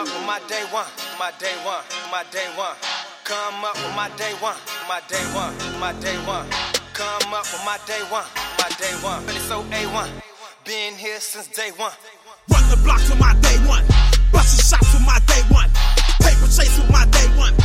up with my day one, my day one, my day one. Come up with my day one, my day one, my day one. Come up with my day one, my day one. But it's so A1. Been here since day one. Run the block to my day one. Busting shots with my day one. Paper chase with my day one.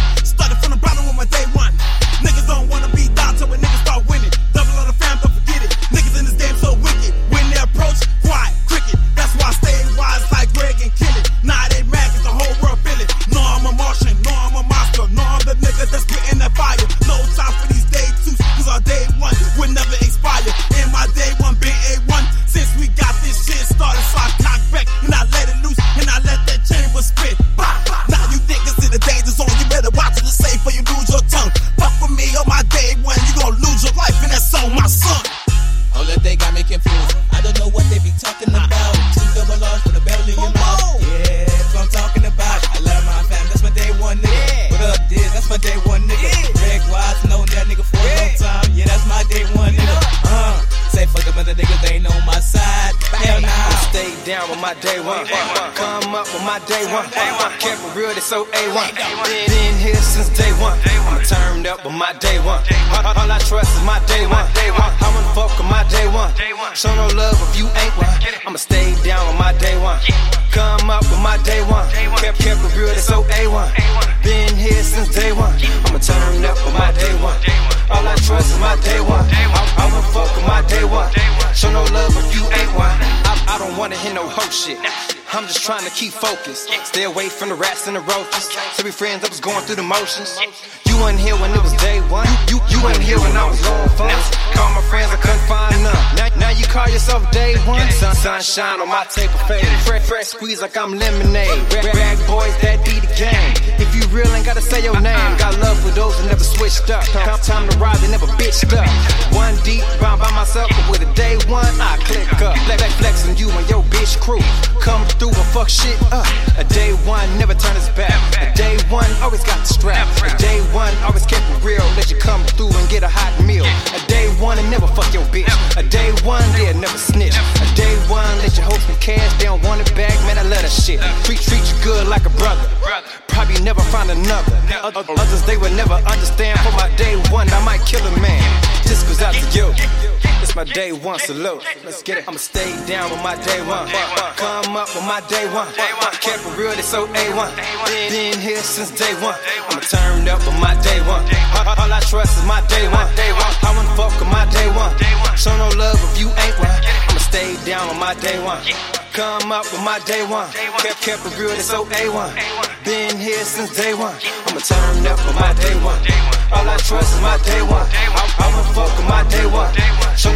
Down with my day one. Come up with my day one. Kept it real, it's so A1. Been here since day one. I'm turned up with my day one. All, I trust is my day one. I wanna fuck with my day one. Show no love if you ain't one. I'ma stay down with my day one. Come up with my day one. Kept, kept it real, it's so A1. Been here since day one. I'ma turn up with my day one. All I trust is my day one. I, I wanna fuck with my day one. Show no love wanna hear no hoe shit. I'm just trying to keep focused. Stay away from the rats and the roaches. To be friends, I was going through the motions. You wasn't here when it was day one. You you wasn't here when I was on phones. Call my friends, I couldn't find none. Now, now you call yourself day one. Sun, sunshine on my taper fade. Fresh, fresh squeeze like I'm lemonade. Rag, rag boys, that be the game. If you real, ain't gotta say your name. Got love for those never switched up. Time, time to ride, they never bitched up. One deep, bound by myself, but with a day one, I click up. Flex, flex, on you and your bitch crew. Come through and fuck shit up. A day one, never turn his back. A day one, always got the strap. A day one, always kept it real. Let you come through and get a hot meal. A day one, and never fuck your bitch. A day one, they'll never snitch. A day one, let you host cash. They don't want it back, man, I love that shit. Treat, treat you good like a brother. Probably never find another. Others, they would never understand. For my day one, I might kill a man. Just goes out to you. It's my day one salute. Let's get it. I'ma stay down with my day one. Come up with my day one. Kept it real, it's so A1. Been, here since day one. I'ma turn up with my day one. All, all I trust is my day one. I wanna fuck with my day one. Show no love if you ain't Stay down with my day one. Come up with my day one. Kept, kept it real, it's so A1. Been here since day one. I'ma turn up with my day one. All I trust is my day one. I'ma fuck with my day one. Show